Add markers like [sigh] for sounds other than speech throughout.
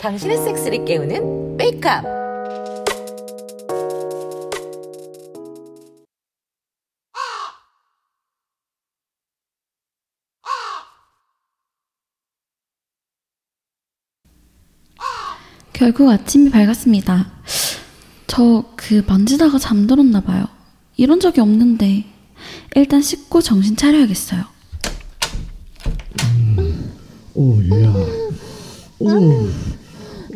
당신의 섹스를 깨우는 메이크업. 결국 아침이 밝았습니다. 저 그 만지다가 잠들었나 봐요. 이런 적이 없는데 일단 씻고 정신 차려야겠어요. 오, 야. 오,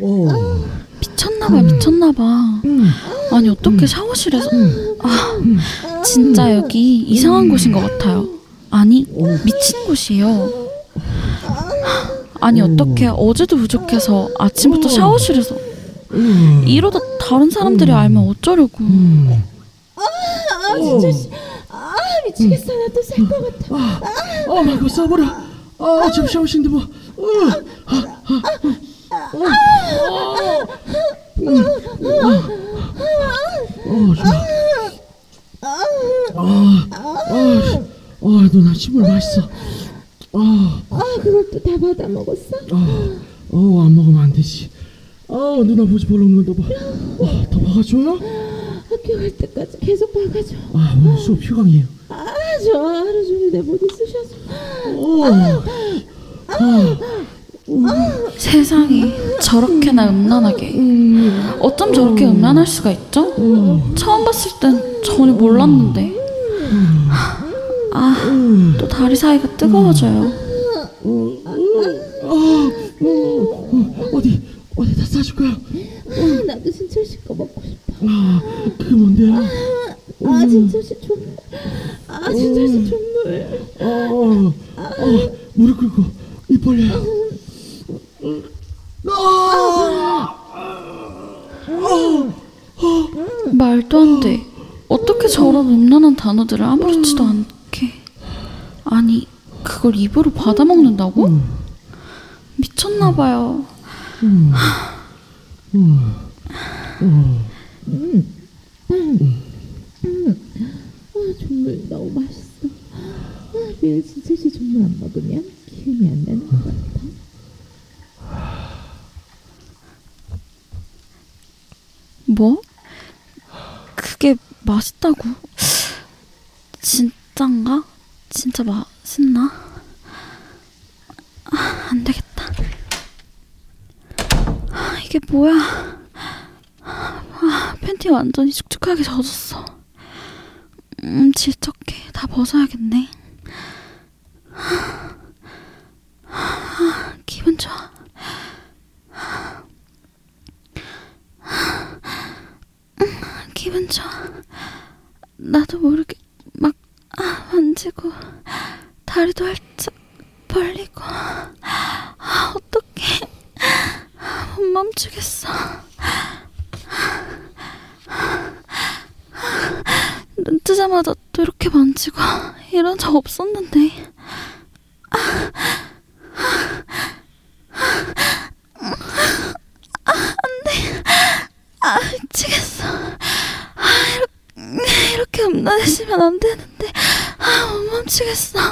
오. 미쳤나봐 미쳤나봐. 아니 어떻게 샤워실에서 아 진짜 여기 이상한 곳인 것 같아요. 아니 미친 곳이에요. 아니 어떻게 어제도 부족해서 아침부터 샤워실에서 이러다 다른 사람들이 알면 어쩌려고. 아 진짜 씨. 아 미치겠어 나 또 살 것 같아 아, 막 그거 써버려. 아, 지금 샤워신데 뭐. 어, 어, 좋아. 아, 아, 아, 누나 침을 맛있어. 아, 아 그걸 또 다 받아 먹었어? 아, 어, 안 먹으면 안 되지. 아, 누나 보지 벌렁 더 봐. 아, 더 봐가줘요? 학교 갈 때까지 계속 봐가줘 아, 오늘 수업 휴강이에요. 아저 하루 종일 내 보디 쑤셔서 어, 세상에 저렇게나 음란하게 어쩜 저렇게 음란할 수가 있죠? 처음 봤을 땐 전혀 몰랐는데 아 또 다리 사이가 뜨거워져요 어디, 어디 다 싸줄까요? 아 나도 진철 씨거 먹고 싶어 아, 그게 뭔데요? 아 진철 씨 존물 아 진철 씨 존물 어, 어, 무릎 꿇고 입 벌려요. 말도 안 돼. 어떻게 저런 음란한 단어들을 아무렇지도 않게. 아니, 그걸 입으로 받아먹는다고? 미쳤나봐요. 아 존물 너무 맛있어 아 매일 진철 씨 존물 안 먹으면 기운이 안 나는 것 같아 뭐? 그게 맛있다고? 진짠가? 진짜 맛있나? 아, 안 되겠다. 아, 이게 뭐야? 아, 팬티 완전히 축축하게 젖었어. 음, 질척해. 다 벗어야겠네. 아, 기분 좋아. 기분 좋아. 나도 모르게 막 아, 만지고 다리도 활짝 벌리고 아, 어떡해. 못 멈추겠어. 눈 뜨자마자 또 이렇게 만지고 적 없었는데. 아, 미치겠어. 아, 이렇게, 이렇게 음란해지면 안 되는데. 아, 못 멈추겠어.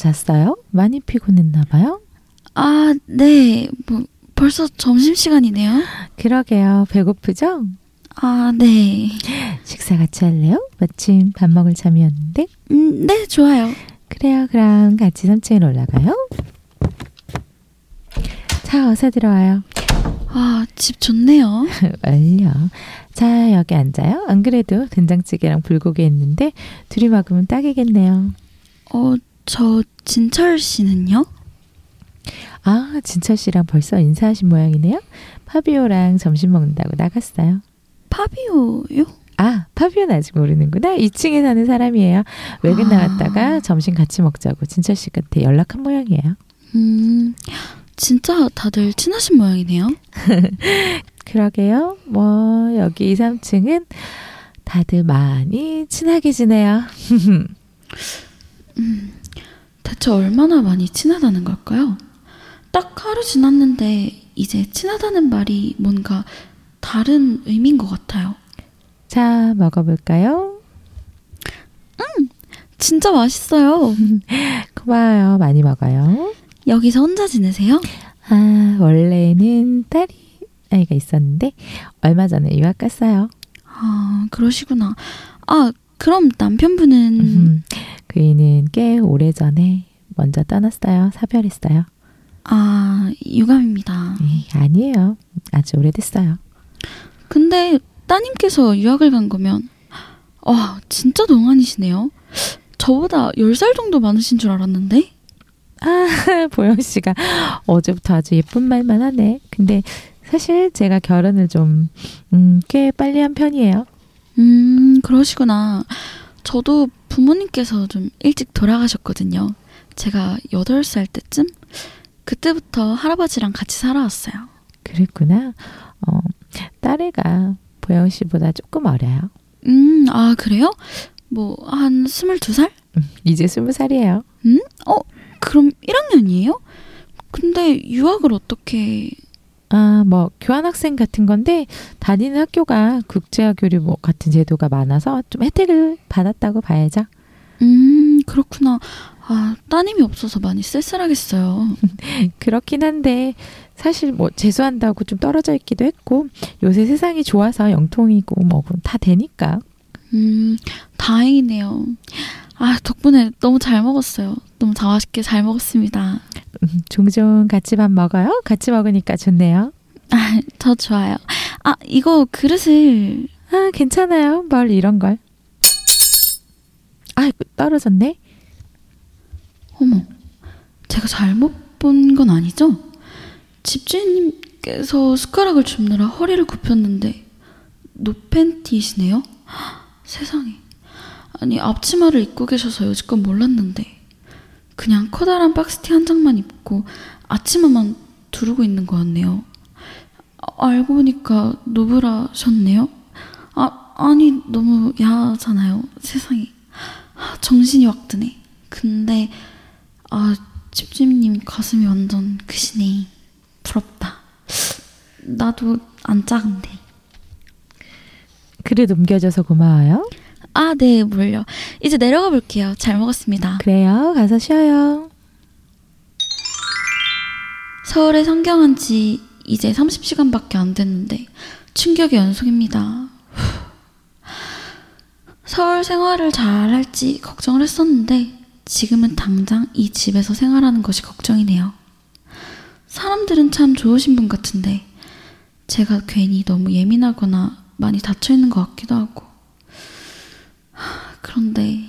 잤어요? 많이 피곤했나 봐요? 아, 네. 뭐, 벌써 점심시간이네요. 그러게요. 배고프죠? 아, 네. 식사 같이 할래요? 마침 밥 먹을 참이었는데. 음, 네, 좋아요. 그래요, 그럼 같이 3층에 올라가요. 자, 어서 들어와요. 아, 집 좋네요. [laughs] 얼려. 자, 여기 앉아요. 안 그래도 된장찌개랑 불고기 했는데 둘이 먹으면 딱이겠네요. 어, 저 진철 씨는요? 아, 진철 씨랑 벌써 인사하신 모양이네요. 파비오랑 점심 먹는다고 나갔어요. 파비오요? 아, 파비오는 아직 모르는구나. 2층에 사는 사람이에요. 외근 아. 나왔다가 점심 같이 먹자고 진철 씨한테 연락한 모양이에요. 음, 진짜 다들 친하신 모양이네요. [laughs] 그러게요. 뭐 여기 2, 3층은 다들 많이 친하게 지내요. [laughs] 대체 얼마나 많이 친하다는 걸까요? 딱 하루 지났는데 이제 친하다는 말이 뭔가 다른 의미인 것 같아요. 자, 먹어볼까요? 진짜 맛있어요. [laughs] 고마워요. 많이 먹어요. 여기서 혼자 지내세요? 아, 원래는 딸이 아이가 있었는데 얼마 전에 유학 갔어요. 아, 그러시구나. 아, 그럼 남편분은 음, 그이는 꽤 오래 전에 먼저 떠났어요. 사별했어요. 아, 유감입니다. 네, 아니에요. 아주 오래됐어요. 근데 따님께서 유학을 간 거면 와, 진짜 동안이시네요. 저보다 10살 정도 많으신 줄 알았는데? 아, [laughs] 보영 씨가 어제부터 아주 예쁜 말만 하네. 근데 사실 제가 결혼을 좀, 음, 꽤 빨리 한 편이에요. 음, 그러시구나. 저도 부모님께서 좀 일찍 돌아가셨거든요. 제가 8살 때쯤? 그때부터 할아버지랑 같이 살아왔어요. 그랬구나. 어, 딸애가 보영 씨보다 조금 어려요. 음, 아, 그래요? 뭐, 한 22살? 음, 이제 스무 살이에요. 어, 그럼 1학년이에요? 근데 유학을 어떻게... 아, 뭐 교환학생 같은 건데 다니는 학교가 국제화 교류 뭐 같은 제도가 많아서 좀 혜택을 받았다고 봐야죠. 음, 그렇구나. 아, 따님이 없어서 많이 쓸쓸하겠어요. [laughs] 그렇긴 한데 사실 뭐 재수한다고 좀 떨어져 있기도 했고 요새 세상이 좋아서 영통이고 뭐다 되니까 음, 다행이네요. 아, 덕분에 너무 잘 먹었어요. 너무 다 맛있게 잘 먹었습니다. 음, 종종 같이 밥 먹어요. 같이 먹으니까 좋네요. 아, 저 좋아요. 아, 이거 그릇을 아 괜찮아요. 뭘 이런 걸. 아 떨어졌네. 어머, 제가 잘못 본 건 아니죠? 집주인님께서 숟가락을 줍느라 허리를 굽혔는데 노 팬티시네요? 헉, 세상에. 아니 앞치마를 입고 계셔서 여지껏 몰랐는데 그냥 커다란 박스티 한 장만 입고 앞치마만 두르고 있는 거였네요. 아, 알고 보니까 노브라셨네요. 아 아니 너무 야하잖아요. 세상에. 아, 정신이 확 드네. 근데 아 집주인님 가슴이 완전 크시네. 부럽다. 나도 안 작은데. 그래 넘겨줘서 고마워요. 아, 네, 뭘요. 이제 내려가 볼게요. 잘 먹었습니다. 그래요. 가서 쉬어요. 서울에 상경한 지 이제 30시간밖에 안 됐는데 충격의 연속입니다. 후. [sighs] 서울 생활을 잘 할지 걱정을 했었는데 지금은 당장 이 집에서 생활하는 것이 걱정이네요. 사람들은 참 좋으신 분 같은데 제가 괜히 너무 예민하거나 많이 닫혀 있는 것 같기도 하고 하, 그런데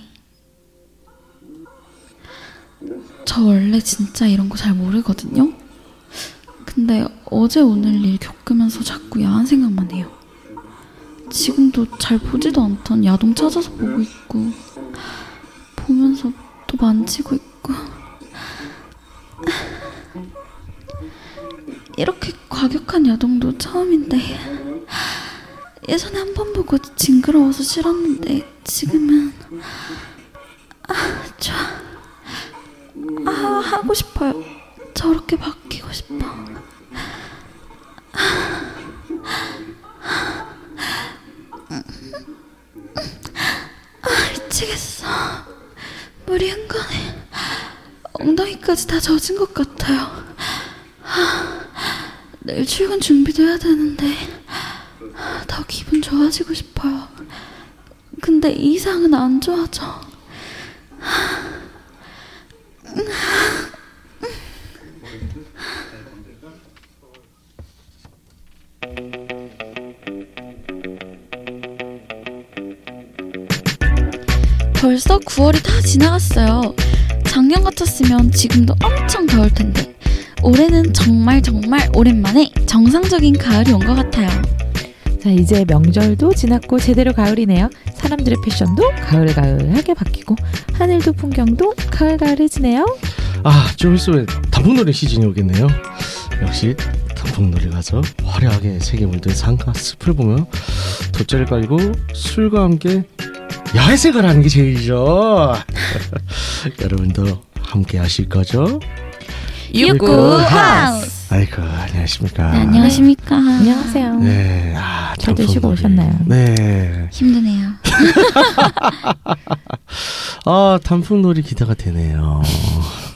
저 원래 진짜 이런 거 잘 모르거든요. 근데 어제 오늘 일 겪으면서 자꾸 야한 생각만 해요. 지금도 잘 보지도 않던 야동 찾아서 보고 있고 보면서 또 만지고 있고 이렇게 과격한 야동도 처음인데 예전에 한 번 보고 징그러워서 싫었는데 지금은 아 좋아. 아 하고 싶어요. 저렇게 바뀌고 싶어. 아 미치겠어. 물이 흥건해 엉덩이까지 다 젖은 것 같아요. 아, 내일 출근 준비도 해야 되는데 더 기분 좋아지고 싶어요. 근데 이상은 안 좋아져. 벌써 9월이 다 지나갔어요. 작년 같았으면 지금도 엄청 더울 텐데 올해는 정말 정말 오랜만에 정상적인 가을이 온 것 같아요. 자 이제 명절도 지났고 제대로 가을이네요. 사람들의 패션도 가을가을하게 바뀌고 하늘도 풍경도 가을가을해지네요. 아, 좀 있으면 단풍놀이 시즌이 오겠네요. 역시 단풍놀이 가서 화려하게 세계 물든 산과 숲을 보며 돗자리를 깔고 술과 함께 야외생활 하는 게 제일이죠. [laughs] 여러분도 함께 하실 거죠? 육구 하우스. 아이고 안녕하십니까. 네, 안녕하십니까. 안녕하세요. 네, 아, 잘 드시고 단풍놀이. 오셨나요? 네. 힘드네요. [laughs] 아, 단풍놀이 기대가 되네요.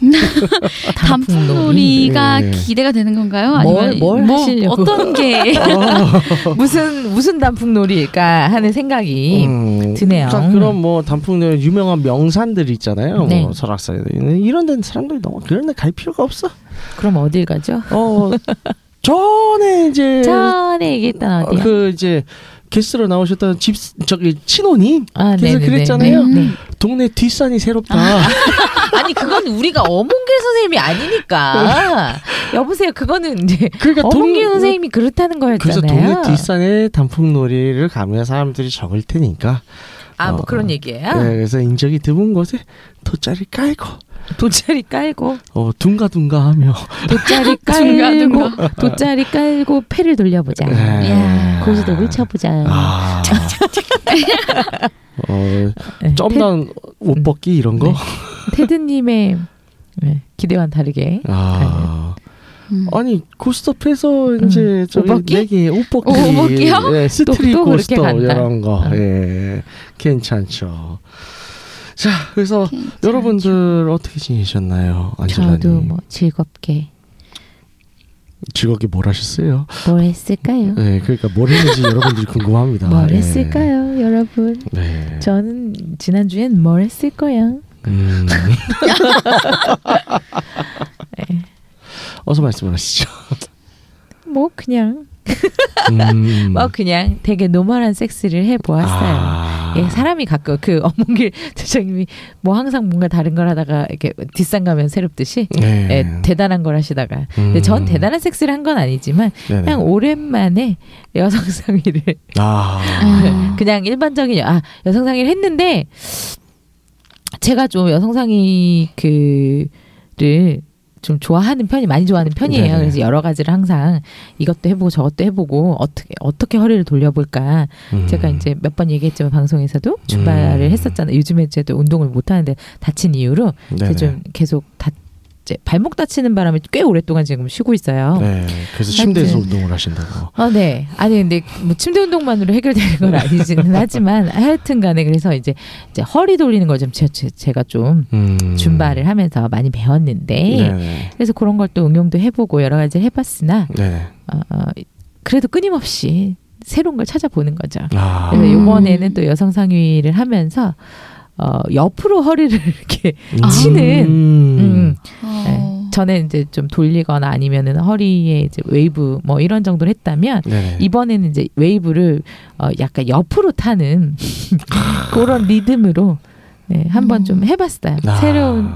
[laughs] 단풍놀이가 네. 기대가 되는 건가요? 뭘- 아니면 뭘뭐 하시려고? 어떤 게 [laughs] [laughs] 무슨 무슨 단풍놀이일까 하는 생각이 음, 드네요. 자, 그럼 뭐 단풍놀이 유명한 명산들 있잖아요. 네. 뭐 설악산에 있는 이런 데는 사람들이 너무 그런 데 갈 필요가 없어. 그럼 어딜 가죠? 어, 전에 이제 전에 얘기했던 어디야? 그 이제 게스트로 나오셨던 집 저기 친호님 아, 그래서 네네네. 그랬잖아요. 음. 네. 동네 뒷산이 새롭다. [laughs] 아니 그건 우리가 어몽길 선생님이 아니니까. 여보세요. 그거는 이제 그러니까 어몽길 동- 선생님이 그렇다는 그래서 거였잖아요. 동네 뒷산에 단풍놀이를 가면 사람들이 적을 테니까. 아, 뭐 어, 그런 얘기예요? 네, 그래서 인적이 드문 곳에 돗자리 깔고 돗자리 깔고 어 둥가둥가하며 돗자리 [laughs] 깔고 돗자리 깔고 패를 돌려보자. 네. 고스톱을 쳐보자. 아. 어, 네, 점단 옷 벗기 이런 거? 네. 테드님의 네, 기대와는 다르게 아. 음. 아니 고스톱에서 이제 음. 저기? 네개 옷 벗기, 어, 옷 벗기요? 예, 스트릿 또 그렇게 고스톱. 이런 거, 어. 예, 괜찮죠. 자, 그래서 괜찮죠. 여러분들 어떻게 지내셨나요, 안젤라님? 저도 뭐 즐겁게 즐겁게 뭘 하셨어요? 뭘 했을까요? 네, 그러니까 뭘 했는지 [laughs] 여러분들이 궁금합니다. 뭘 예. 했을까요, 여러분? 네. 저는 지난 주엔 뭘 했을 거야. 음. [laughs] 네. 어서 말씀을 하시죠. 뭐 그냥 음. 뭐 그냥 되게 normal한 섹스를 해 보았어요. 아. 예, 사람이 가끔 그 엄홍길 [laughs] 대장님이 뭐 항상 뭔가 다른 걸 하다가 이렇게 뒷산 가면 새롭듯이 네. 예, 대단한 걸 하시다가 근데 전 음. 대단한 섹스를 한 건 아니지만 네네. 그냥 오랜만에 여성 상의를 아. 아. [laughs] 그냥 일반적인 아 여성 상의를 했는데 제가 좀 여성 상의 그를 좀 좋아하는 편이 많이 좋아하는 편이에요. 네네. 그래서 여러 가지를 항상 이것도 해보고 저것도 해보고 어떻게 어떻게 허리를 돌려볼까. 음. 제가 이제 몇 번 얘기했지만 방송에서도 줌바를 음. 했었잖아요. 요즘에 제도 운동을 못 하는데 다친 이유로. 이제 좀 계속 다 이제 발목 다치는 바람에 꽤 오랫동안 지금 쉬고 있어요. 네. 그래서 침대에서 하여튼. 운동을 하신다고. 아, 네. 아니, 근데 뭐 침대 운동만으로 해결되는 건 아니지는 [laughs] 하지만 하여튼 간에 그래서 이제, 이제 허리 돌리는 걸 좀 제가 좀 음. 줌바를 하면서 많이 배웠는데 네네. 그래서 그런 걸 또 응용도 해보고 여러 가지 해봤으나 네. 어, 어, 그래도 끊임없이 새로운 걸 찾아보는 거죠. 아. 그래서 음. 요번에는 또 여성 상의를 하면서 어, 옆으로 허리를 [laughs] 이렇게 아. 치는 음. 음, 어. 네. 전에 이제 좀 돌리거나 아니면은 허리에 이제 웨이브 뭐 이런 정도를 했다면 네네. 이번에는 이제 웨이브를 어 약간 옆으로 타는 [laughs] 그런 리듬으로 네, 한번 좀 해봤어요. 아. 새로운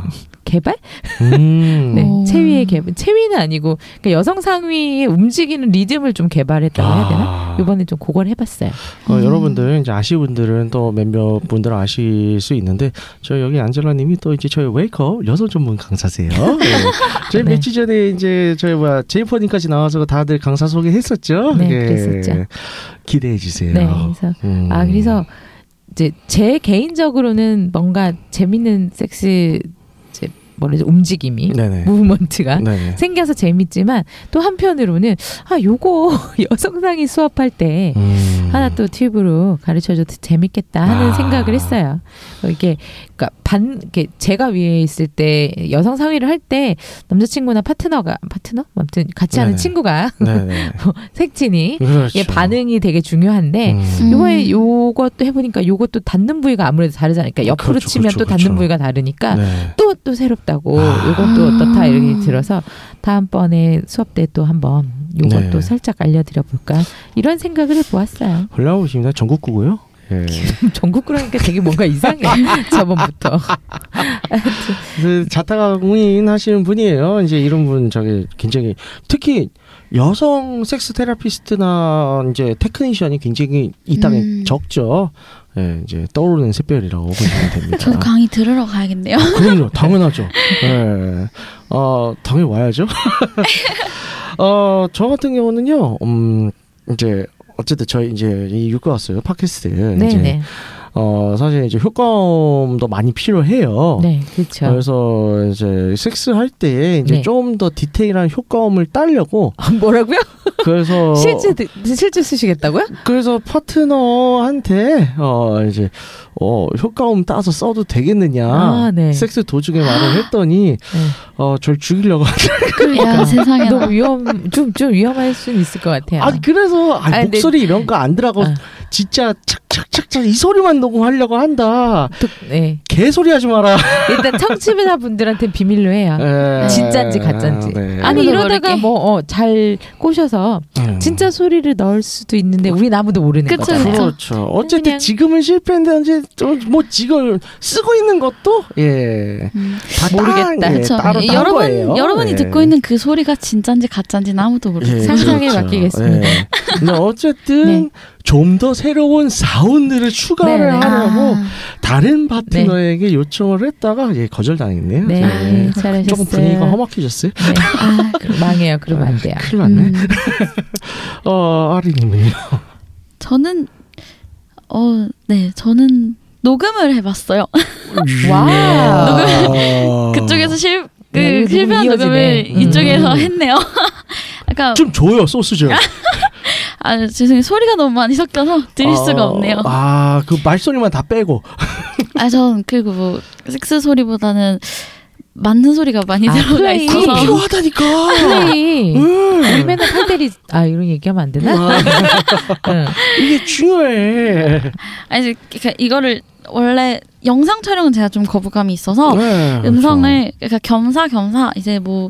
개발? 음. [laughs] 네, 오. 체위의 개발. 체위는 아니고 그러니까 여성 상위의 움직이는 리듬을 좀 개발했다고 해야 되나? 아. 이번에 좀 그걸 해봤어요. 어, 음. 여러분들 이제 아시 분들은 또 몇몇 분들은 아실 수 있는데 저 여기 안젤라님이 또 이제 저희 웨이크업 여성 전문 강사세요. 네. [laughs] 저희 네. 며칠 전에 이제 저희 뭐야 제이퍼님까지 나와서 다들 강사 소개했었죠. 네, 예. 그랬었죠. 기대해 주세요. 네, 그래서 음. 아 그래서 이제 제 개인적으로는 뭔가 재밌는 섹스 뭐라지 움직임이 네네. 무브먼트가 네네. 생겨서 재밌지만 또 한편으로는 아 요거 [laughs] 여성상이 수업할 때 음. 하나 또 팁으로 가르쳐줘도 재밌겠다 하는 아. 생각을 했어요. 어, 이게 그러니까 반 이게 제가 위에 있을 때 여성 상의를 할 때 남자친구나 파트너가 파트너 아무튼 같이 하는 네네. 친구가 [laughs] 네네. 색친이 그렇죠. 반응이 되게 중요한데 음. 요거에 요것도 해보니까 요것도 닿는 부위가 아무래도 다르잖아요. 그러니까 옆으로 그렇죠, 치면 그렇죠, 또 닿는 그렇죠. 부위가 다르니까 네. 또또 새롭다고 아. 요것도 어떻다 이렇게 들어서 다음번에 수업 때 또 한번 요것도 네. 살짝 알려드려 볼까 이런 생각을 해보았어요. 훌륭하십니다. 전국구고요. 예. [laughs] 전국 그러니까 되게 뭔가 이상해 [laughs] 저번부터. [laughs] 그 자타공인 하시는 분이에요. 이제 이런 분 저기 굉장히 특히 여성 섹스 therapist나 이제 테크니션이 굉장히 이 땅에 음. 적죠. 예, 이제 떠오르는 샛별이라고 보시면 됩니다. 저도 강의 들으러 가야겠네요. 그럼요, 당연하죠. 예. 어, 당연히 와야죠. 어, 저 같은 경우는요, 음, 이제, 어쨌든 저희 이제 이 왔어요. 팟캐스트. 이제, 네네. 어 사실 이제 효과음도 많이 필요해요. 네, 그렇죠. 그래서 이제 섹스 할 때 이제 네. 좀더 디테일한 효과음을 따려고 뭐라고요? 그래서 [laughs] 실제 드- 실제 쓰시겠다고요? 그래서 파트너한테 어 이제 어 효과음 따서 써도 되겠느냐 아, 네. 섹스 도중에 말을 했더니 네. 어 절 죽이려고 하더라고요. 야 세상에 너무 위험 좀 좀 위험할 수는 있을 것 같아요. 아 그래서 아, 아니, 목소리 이런 거 안 들어가고 아. 진짜 착착착착 이 소리만 녹음하려고 한다. 또, 네. 개소리 하지 마라. 일단 청취자 분들한테 비밀로 해요. 에, 진짜인지 가짜인지. 네. 아니 이러다가 모르게. 뭐잘 꼬셔서 음. 진짜 소리를 넣을 수도 있는데 우리 아무도 모르는. 그쵸. 그렇죠. 어쨌든 그냥- 지금은 좀뭐 지금 쓰고 있는 것도 예. 음. 다 모르겠다. 따, 예. 따로 딴 여러분 거예요. 여러분이 예. 듣고 있는 그 소리가 진짜인지 가짜인지는 아무도 모르겠어요. 예, 상상에 그렇죠. 맡기겠습니다. 예. 근데 어쨌든 네. 좀더 새로운 사운드를 추가를 네, 네. 하려고 아, 다른 파트너에게 요청을 했다가 예, 거절당했네요. 네, 예. 잘하셨어요. 조금 분위기가 험악해졌어요. 네. 아, 그- [laughs] 망해요. 그러면 안 돼요. 큰일 났네. 음, [laughs] 어, 아리님은요? 저는 어, 네, 저는 녹음을 해봤어요. [laughs] 와우. 그쪽에서 실, 그 녹음 실패한 이어지네. 녹음을 음. 이쪽에서 했네요. [laughs] 아까 좀 줘요, 소스 좀. [laughs] 아 죄송해요 소리가 너무 많이 섞여서 드릴 수가 어, 없네요. 아, 그 말소리만 다 빼고. 아 전 그리고 뭐 섹스 소리보다는 맞는 소리가 많이 아, 들어가 플레이. 있어서 그거 필요하다니까. 플레이. 음. 우리 맨날 팔때리 아 이런 얘기하면 안 되나? 아, [laughs] 응. 이게 중요해. 아니 그러니까 이거를 원래 영상 촬영은 제가 좀 거부감이 있어서 네, 음성을 그러니까 겸사겸사 이제 뭐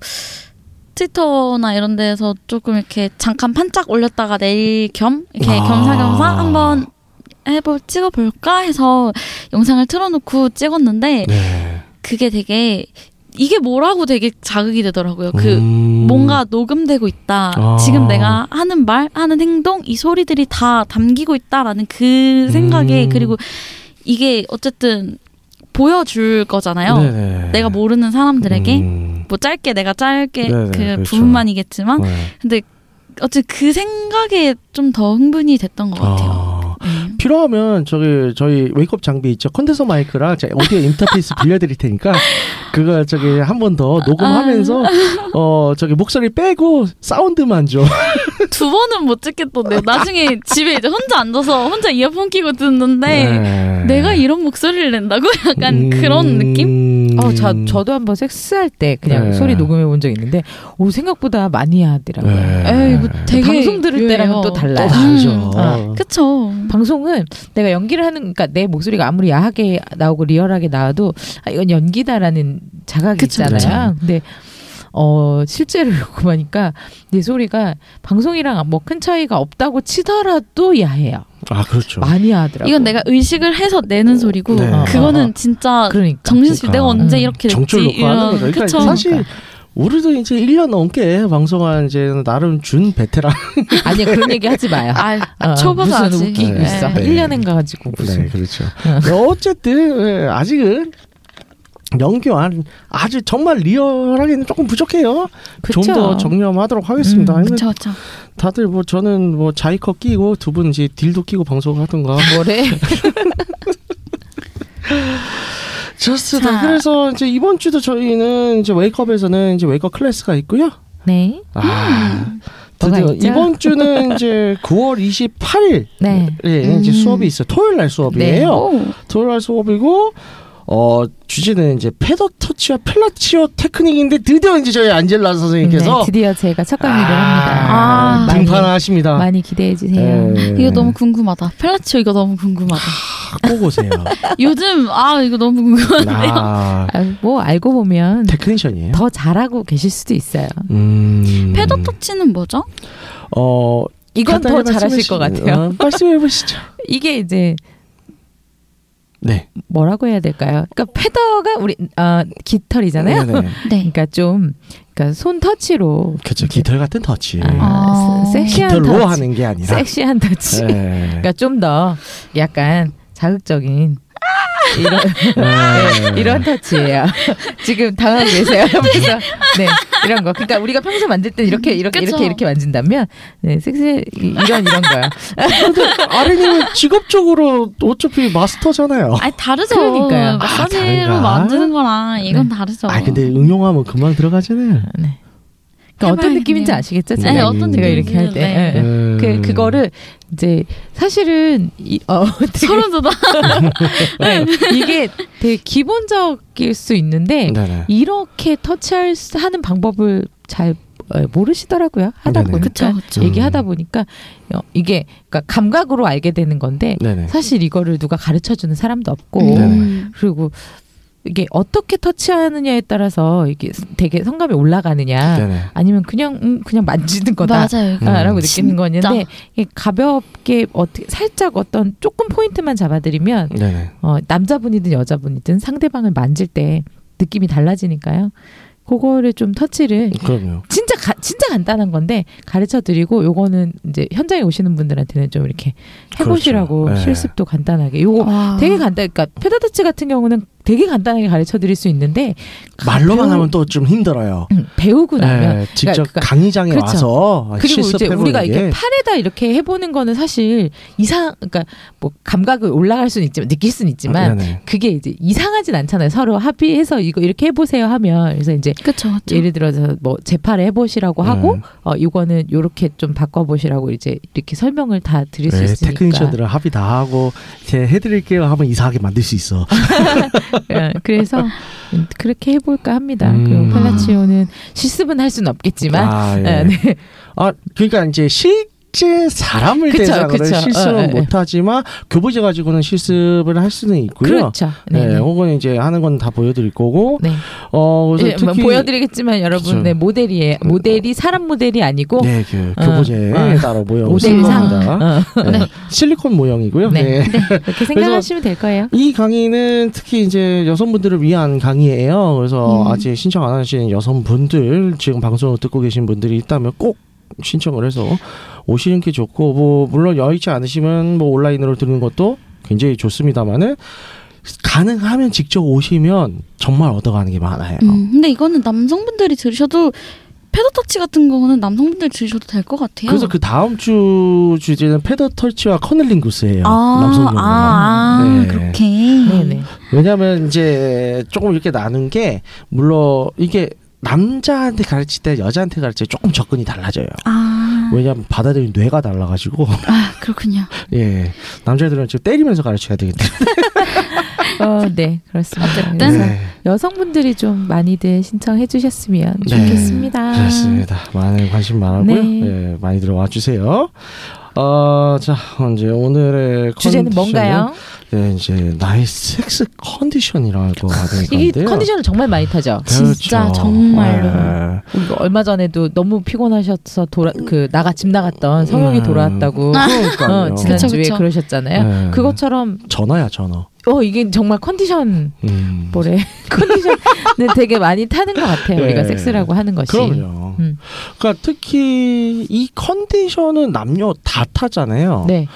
트위터나 이런 데서 조금 이렇게 잠깐 판짝 올렸다가 내일 겸 이렇게 아. 겸사겸사 한번 해볼 찍어볼까 해서 영상을 틀어놓고 찍었는데 그렇죠. 네. 그게 되게 이게 뭐라고 되게 자극이 되더라고요. 그 음. 뭔가 녹음되고 있다. 아. 지금 내가 하는 말, 하는 행동, 이 소리들이 다 담기고 있다라는 그 생각에 음. 그리고 이게 어쨌든 보여줄 거잖아요. 네네. 내가 모르는 사람들에게 음. 뭐 짧게 내가 짧게 네네, 그 그렇죠. 부분만이겠지만 네. 근데 어쨌든 그 생각에 좀 더 흥분이 됐던 것 같아요. 아. 음. 필요하면 저기 저희 웨이크업 장비 있죠 컨덴서 마이크랑 제가 오디오 인터페이스 [laughs] 빌려드릴 테니까 그거 저기 한 번 더 녹음하면서 어 저기 목소리 빼고 사운드만 좀 [laughs] 두 번은 못 찍겠던데요. [laughs] 나중에 집에 이제 혼자 앉아서 혼자 이어폰 끼고 듣는데 네. 내가 이런 목소리를 낸다고 [laughs] 약간 음. 그런 느낌? 어, 저, 저도 한번 섹스할 때 그냥 네. 소리 녹음해 본 적 있는데, 오, 생각보다 많이 하더라고요. 네. 에이, 뭐 되게 방송 들을 때랑은 유해요. 또 달라요. 또 다르죠. 음. 아, 그쵸. 방송은 내가 연기를 하는, 그러니까 내 목소리가 아무리 야하게 나오고 리얼하게 나와도, 아, 이건 연기다라는 자각이 그쵸, 있잖아요. 근데, 어, 실제로 [laughs] 녹음하니까 내 소리가 방송이랑 뭐 큰 차이가 없다고 치더라도 야해요. 아 그렇죠. 많이 하더라고요. 이건 내가 의식을 해서 내는 소리고 네. 그거는 진짜 그러니까. 정신없이 내가 언제 음. 이렇게 됐지 거죠. 그러니까 그쵸. 사실 우리도 이제 1년 넘게 방송한 이제 나름 준 베테랑. [laughs] 아니야, 그런 얘기 하지 마요. 아, 어, 초보가 무슨. 웃기고 네. 있어. 네. 1년엔 가가지고 무슨. 네, 그렇죠. 어쨌든 예, 아직은 연기와 아주 정말 리얼하게는 조금 부족해요. 좀 더 정리하도록 하겠습니다. 음, 그쵸 그쵸. 다들 뭐 저는 뭐 자이커 끼고 두 분 이제 딜도 끼고 방송을 하던가. [laughs] 뭐래? [laughs] 좋습니다. 자. 그래서 이제 이번 주도 저희는 이제 웨이크업에서는 이제 웨이크업 클래스가 있고요. 네. 아, 뭐가 드디어? 이번 주는 [laughs] 이제 9월 28일 네. 예, 이제 음. 수업이 있어요. 토요일 날 수업이에요. 오. 토요일 날 수업이고 어 주제는 이제 feather touch와 펠라치오 테크닉인데 드디어 이제 저희 안젤라 선생님께서 네, 드디어 제가 첫 강의를 아, 합니다. 아. 많이, 등판하십니다. 많이 기대해 주세요. 예. 이거 너무 궁금하다. 펠라치오 이거 너무 궁금하다. 꼭 오세요. [laughs] 요즘 아 이거 너무 궁금한데요. 아, 아, 뭐 알고 보면 테크니션이에요. 더 잘하고 계실 수도 있어요. 음. feather 터치는 뭐죠? 어 이건 더 잘하실 것 같아요. 어, 말씀해 보시죠. [laughs] 이게 이제 네. 뭐라고 해야 될까요? 그러니까 패더가 우리 어, 깃털이잖아요. 네네. [laughs] 네. 그러니까 좀 그러니까 손 터치로 그렇죠. 깃털 같은 터치. 아, 아. 세- 섹시한 깃털로 터치. 하는 게 아니라. 섹시한 터치. 네. 그러니까 좀 더 약간 자극적인 이런 네, 이런 터치예요. [laughs] 지금 당하고 계세요. 그래서 네 이런 거. 그러니까 우리가 평소 만질 때 이렇게 이렇게 그쵸. 이렇게 이렇게 만진다면 네 섹스 이- 이런 이런 거야. 아린님은 직업적으로 어차피 마스터잖아요. 아니 다르죠. 그러니까요. 마사지로 다른가? 만드는 거랑 이건 다르죠. 아 근데 응용하면 금방 들어가잖아요. 네. 그러니까 어떤. 느낌인지 아시겠죠? 네, 제가, 어떤 제가 이렇게 할 때. 네. 음. 그 그거를 이제 사실은 이, 어, [laughs] 되게, 소름 돋아. [laughs] 네, 이게 되게 기본적일 수 있는데 네네. 이렇게 터치할 수- 하는 방법을 잘 어, 모르시더라고요. 하다 네네. 보니까 그쵸, 그쵸. 얘기하다 보니까 어, 이게 그러니까 감각으로 알게 되는 건데 네네. 사실 이거를 누가 가르쳐 주는 사람도 없고 음. 그리고 이게 어떻게 터치하느냐에 따라서 이게 되게 성감이 올라가느냐 네네. 아니면 그냥 음, 그냥 만지는 거다. 맞아요. 음. 라고 느끼는. 거였는데 이게 가볍게 어떻게 살짝 어떤 조금 포인트만 잡아드리면 네네. 어, 남자분이든 여자분이든 상대방을 만질 때 느낌이 달라지니까요. 그거를 좀 터치를 그럼요. 진짜 가, 진짜 간단한 건데 가르쳐 드리고 요거는 이제 현장에 오시는 분들한테는 좀 이렇게 해보시라고 그렇죠. 네. 실습도 간단하게 요거 와. 되게 간단 그러니까 페다 터치 같은 경우는 되게 간단하게 가르쳐 드릴 수 있는데 말로만 배우- 하면 또 좀 힘들어요. 음, 배우고 나면 네, 직접 그러니까- 강의장에 그렇죠. 와서 그리고 이제 우리가 게 이렇게 팔에다 이렇게 해보는 거는 사실 이상 그러니까 뭐 감각을 올라갈 수는 있지만 느낄 수는 있지만 네네. 그게 이제 이상하진 않잖아요 서로 합의해서 이거 이렇게 해보세요 하면 그래서 이제 그쵸, 그쵸. 예를 들어서 뭐 재팔을 해보시라고 하고 음. 어 이거는 요렇게 좀 바꿔보시라고 이제 이렇게 설명을 다 드릴 수 네, 있으니까 테크니션들은 합의 다 하고 이제 해드릴게요 하면 이상하게 만들 수 있어. 예, [laughs] 그래서 음, [laughs] 그렇게 해 볼까 합니다. 음. 그리고 팔라치오는 실습은 할 수는 없겠지만 아, 예. 예, 네. 아 그러니까 이제 실 제 사람을 그쵸, 대상으로 그쵸. 실습은 어, 예, 예. 못하지만 교보제 가지고는 실습을 할 수는 있고요. 그렇죠. 네, 네. 네. 혹은 이제 하는 건 다 보여드릴 거고, 네. 어 예, 뭐 특히 보여드리겠지만 여러분. 네, 모델이에요. 모델이 사람 모델이 아니고 네, 그 어, 교보제에 어. 따로 모여 모델상. 있습니다. 어, 네. 실리콘 모형이고요. 네. 네. 그렇게 생각하시면 될 거예요. 이 강의는 특히 이제 여성분들을 위한 강의예요. 그래서 음. 아직 신청 안 하신 여성분들 지금 방송을 듣고 계신 분들이 있다면 꼭 신청을 해서 오시는 게 좋고 뭐 물론 여의치 않으시면 뭐 온라인으로 듣는 것도 굉장히 좋습니다만은 가능하면 직접 오시면 정말 얻어가는 게 많아요. 음, 근데 이거는 남성분들이 들으셔도 패더 터치 같은 거는 남성분들 들으셔도 될 것 같아요. 그래서 그 다음 주 주제는 패더 털치와 커널링구스예요. 아, 남성용. 아, 아 네. 그렇게. 네네. 왜냐하면 이제 조금 이렇게 나눈 게 물론 이게 남자한테 가르칠 때 여자한테 가르칠 때 조금 접근이 달라져요. 아, 왜냐하면 받아들인 뇌가 달라가지고 아 그렇군요. [laughs] 예 남자들은 지금 때리면서 가르쳐야 되겠다. [laughs] 어, 네 그렇습니다. 어쨌든. 그래서 네, 많이들 좀 많이들 신청해 주셨으면 네, 좋겠습니다. 그렇습니다. 많은 관심 많고요. 네. 예, 많이 들어와 주세요. 어, 자 이제 오늘의 주제는 컨디션은, 뭔가요? 네, 이제 나의 섹스 컨디션이라고 하는 이게 건데요. 컨디션을 정말 많이 타죠. 진짜 그렇죠. 정말로. 예. 우리가 얼마 전에도 너무 피곤하셔서 돌아 그 나가 집 나갔던 성형이 음. 돌아왔다고 그러니까요. 어, 지난주에 그쵸, 그쵸. 그러셨잖아요. 네. 그것처럼 전어야 전어. 어 이게 정말 컨디션 음. 뭐래 [laughs] 컨디션은 되게 많이 타는 것 같아요. 우리가 네. 섹스라고 하는 것이. 그럼요. 음. 그러니까 특히 이 컨디션은 남녀 다 타잖아요. 네.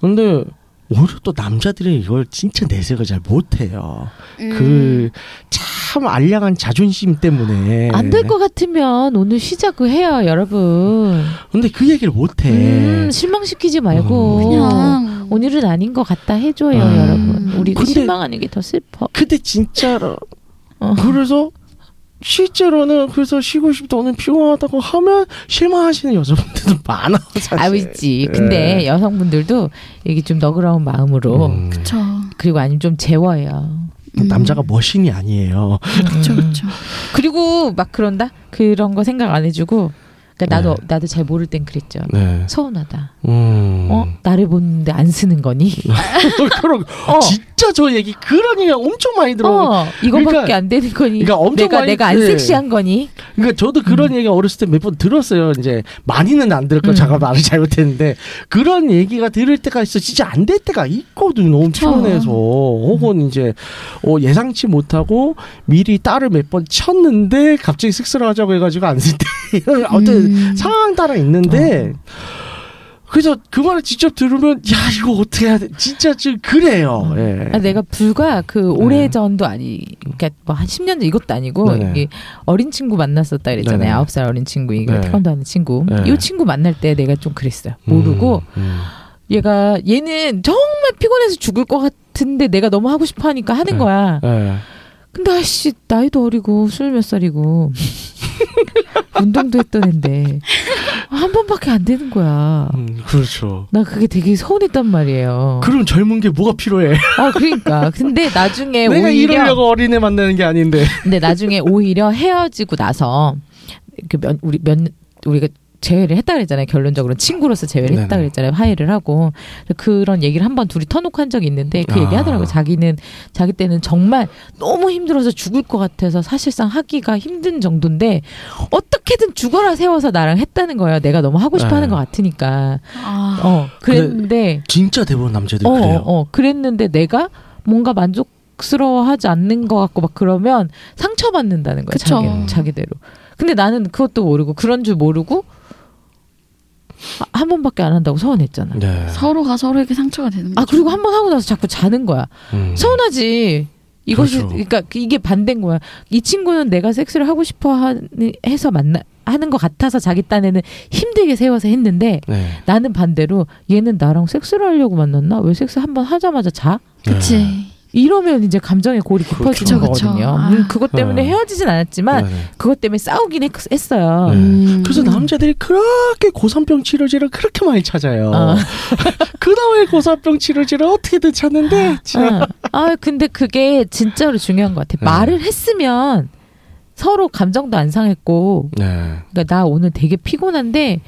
근데 오히려 또 남자들이 이걸 진짜 내색을 잘 못해요. 음. 그참 알량한 자존심 때문에. 안 될 것 같으면 오늘 쉬자고 해요, 여러분. 근데 그 얘기를 못해. 음, 실망시키지 말고 음. 그냥 오늘은 아닌 것 같다 해줘요, 음. 여러분. 우리가 근데- 실망하는 게 더 슬퍼. 근데 진짜로 어. 그래서 실제로는 그래서 쉬고 싶다 오늘 피곤하다고 하면 실망하시는 여자분들도 [laughs] 많아 사실. 아, 있지. 근데 네. 여성분들도 이게 좀 너그러운 마음으로 음. 그쵸. 그리고 아니면 좀 재워요. 음. 남자가 머신이 아니에요. 그쵸 음. 그쵸. [laughs] 그리고 막 그런다? 그런 거 생각 안 해주고. 그러니까 나도 네. 나도 잘 모를 땐 그랬죠. 네. 서운하다. 음. 어 나를 보는데 안 쓰는 거니? [laughs] 그럼 어, 진짜 저 얘기 그런 얘기 엄청 많이 들어. 어 이거밖에 그러니까- 안 되는 거니? 그러니까 엄청 내가 많이- 내가 안 네. 섹시한 거니? 그러니까 저도 그런 얘기 어렸을 때 몇 번 들었어요. 이제 많이는 안 들었고 음. 제가 말을 잘못했는데 그런 얘기가 들을 때가 있어. 진짜 안 될 때가 있거든. 너무. 피곤해서 혹은 이제 어, 예상치 못하고 미리 딸을 몇 번 쳤는데 갑자기 섹스를 하자고 해가지고 안 쓸 때 이런 어떤 음. 상황 따라 있는데. 그래서 그 말을 직접 들으면 야 이거 어떻게 해야 돼? 진짜 좀 그래요. 예. 아, 내가 불과 그 오래 전도 아니, 그러니까 뭐한 10년 전 이것도 아니고 네네. 이게 어린 친구 만났었다 네네. 그랬잖아요. 아홉 살 어린 친구 이거 네. 태권도 하는 친구. 네. 이 친구 만날 때 내가 좀 그랬어요. 모르고 음, 음. 얘가 얘는 정말 피곤해서 죽을 것 같은데 내가 너무 하고 싶어 하니까 하는 네. 거야. 예. 근데 아씨 나이도 어리고 스물 몇 살이고 [laughs] 운동도 했던 앤데 한 번밖에 안 되는 거야. 음, 그렇죠. 나 그게 되게 서운했단 말이에요. 그럼 젊은 게 뭐가 필요해? 아 그러니까 근데 나중에 [laughs] 내가 오히려 이러려고 어린애 만나는 게 아닌데. 근데 나중에 오히려 헤어지고 나서 그 면, 우리 면 우리가 재회를 했다 그랬잖아요. 결론적으로 친구로서 재회를 했다. 그랬잖아요. 화해를 하고 그런 얘기를 한번 둘이 터놓고 한 적이 있는데 그 아. 얘기 하더라고요. 자기는 자기 때는 정말 너무 힘들어서 죽을 것 같아서 사실상 하기가 힘든 정도인데 어떻게든 죽어라 세워서 나랑 했다는 거예요. 내가 너무 하고 싶어 하는 네. 것 같으니까. 아, 어 그랬는데 진짜 대부분 남자들 어, 그래요. 어, 어, 그랬는데 내가 뭔가 만족 스러워하지 않는 것 같고 막 그러면 상처받는다는 거야. 그쵸. 자기, 자기대로. 근데 나는 그것도 모르고 그런 줄 모르고 아, 한 번밖에 안 한다고 서운했잖아. 네. 서로가 서로에게 상처가 되는 거죠. 아 그리고 한 번 하고 나서 자꾸 자는 거야. 음. 서운하지. 이것이 그렇죠. 그러니까 이게 반대인 거야. 이 친구는 내가 섹스를 하고 싶어 하, 해서 만나 하는 것 같아서 자기 딴에는 힘들게 세워서 했는데 네. 나는 반대로 얘는 나랑 섹스를 하려고 만났나? 왜 섹스 한 번 하자마자 자? 그치. 이러면 이제 감정의 골이 깊어지는 그쵸, 그쵸. 거거든요. 아. 물론 그것 때문에 네. 헤어지진 않았지만 네, 네. 그것 때문에 싸우긴 했, 했어요. 네. 음. 그래서 남자들이 그렇게 고산병 치료제를 그렇게 많이 찾아요. 어. [laughs] 그 다음에 고산병 치료제를 어떻게든 찾는데 참. 아, 아, 근데 그게 진짜로 중요한 것 같아. 네. 말을 했으면 서로 감정도 안 상했고, 네. 그러니까 나 오늘 되게 피곤한데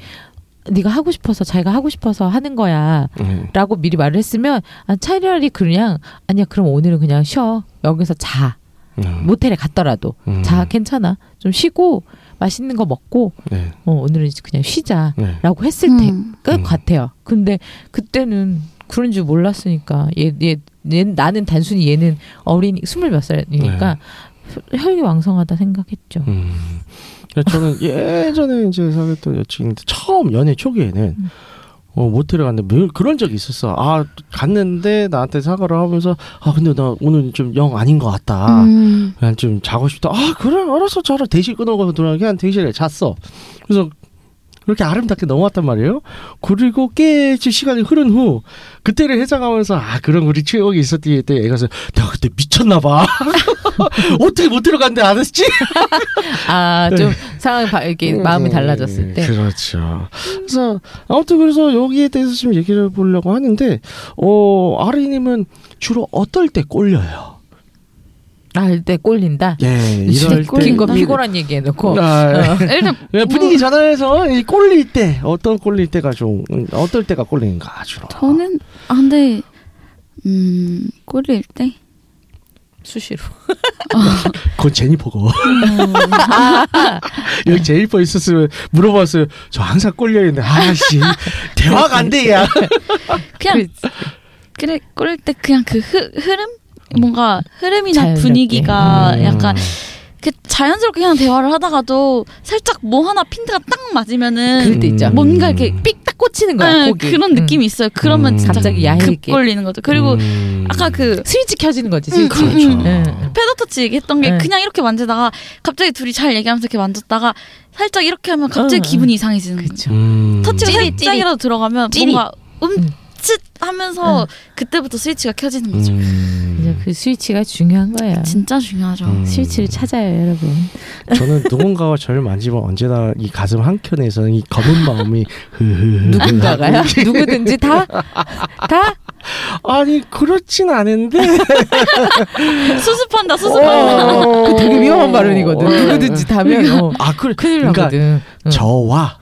네가 하고 싶어서 자기가 하고 싶어서 하는 거야. 음. 라고 미리 말을 했으면 아, 차라리 그냥 아니야 그럼 오늘은 그냥 쉬어 여기서 자 음. 모텔에 갔더라도 음. 자 괜찮아 좀 쉬고 맛있는 거 먹고 네. 어, 오늘은 그냥 쉬자 네. 라고 했을 음. 때 음. 같아요. 근데 그때는 그런 줄 몰랐으니까 얘, 얘, 얘 나는 단순히 얘는 어린 스물 몇 살이니까 혈기 왕성하다 생각했죠. 네. 음. 그래서 저는 예전에 이제 사귀었던 여친인데 처음 연애 초기에는 음. 어, 모텔에 갔는데 늘 그런 적이 있었어. 아 갔는데 나한테 사과를 하면서 아 근데 나 오늘 좀 영 아닌 것 같다. 음. 그냥 좀 자고 싶다. 아 그래 알았어 자라 대실 끊어가고 들어 그냥 대실에 잤어. 그래서 그렇게 아름답게 넘어왔단 말이에요. 그리고 꽤 시간이 흐른 후 그때를 해상하면서 아 그런 우리 추억이 있었지 때 애가 그래서 내가 그때 미쳤나 봐. [laughs] 어떻게 못 들어갔는데 안 했지? [laughs] 아좀 상황이 바- 이렇게 마음이 음, 달라졌을 때. 그렇죠. 그래서 아무튼 그래서 여기에 대해서 좀 얘기를 해보려고 하는데 어 아리님은 주로 어떨 때 꼴려요? 알때 꼴린다. 예, 이럴 때 꼴린 거 꼴린다. 피곤한 얘기 해놓고 아, 일단 [laughs] 예, 분위기 전환해서 이 꼴릴 때 어떤 꼴릴 때가 좀 음, 어떨 때가 꼴리는가 주로. 저는 아 근데 음 꼴릴 때 수시로. [laughs] 그건 제니퍼가. 여기 제니퍼 있었으면 물어봤어요. 저 항상 꼴려 있는데 아씨 대화가 안 돼, 야. 그냥 그래 꼴릴 때 그냥 그 흐, 흐름 뭔가 흐름이나 자연스럽게. 분위기가 음. 약간 그 자연스럽게 그냥 대화를 하다가도 살짝 뭐 하나 핀트가 딱 맞으면은. 음. 뭔가 이렇게 삑딱 꽂히는 거야. 네. 그런 음. 느낌이 있어요. 그러면 음. 갑자기 급 야해게. 걸리는 거죠. 그리고 음. 아까 그 스위치 켜지는 거지. 음, 스위치. 음, 음. 응. 페더터치 얘기했던 게 네. 그냥 이렇게 만지다가 갑자기 둘이 잘 얘기하면서 이렇게 만졌다가 살짝 이렇게 하면 갑자기 응, 기분이 이상해지는 거죠. 음. 터치가 살짝이라도 들어가면 찌릿. 뭔가 음 칫 하면서 그때부터 스위치가 켜지는 거죠. 음. 이제 그 스위치가 중요한 거예요. 진짜 중요하죠. 음. 스위치를 찾아요, 여러분. 저는 누군가가 저를 만지면 언제나 이 가슴 한 켠에서는 이 검은 마음이 누군가가요? [laughs] 누구든지 다? 다? 아니 그렇진 않은데 [laughs] 수습한다, 수습한다. 어. 그 되게 위험한 발언이거든. 어. 누구든지 다면 어, 아 그래 큰일 그러니까 나거든. 응. 저와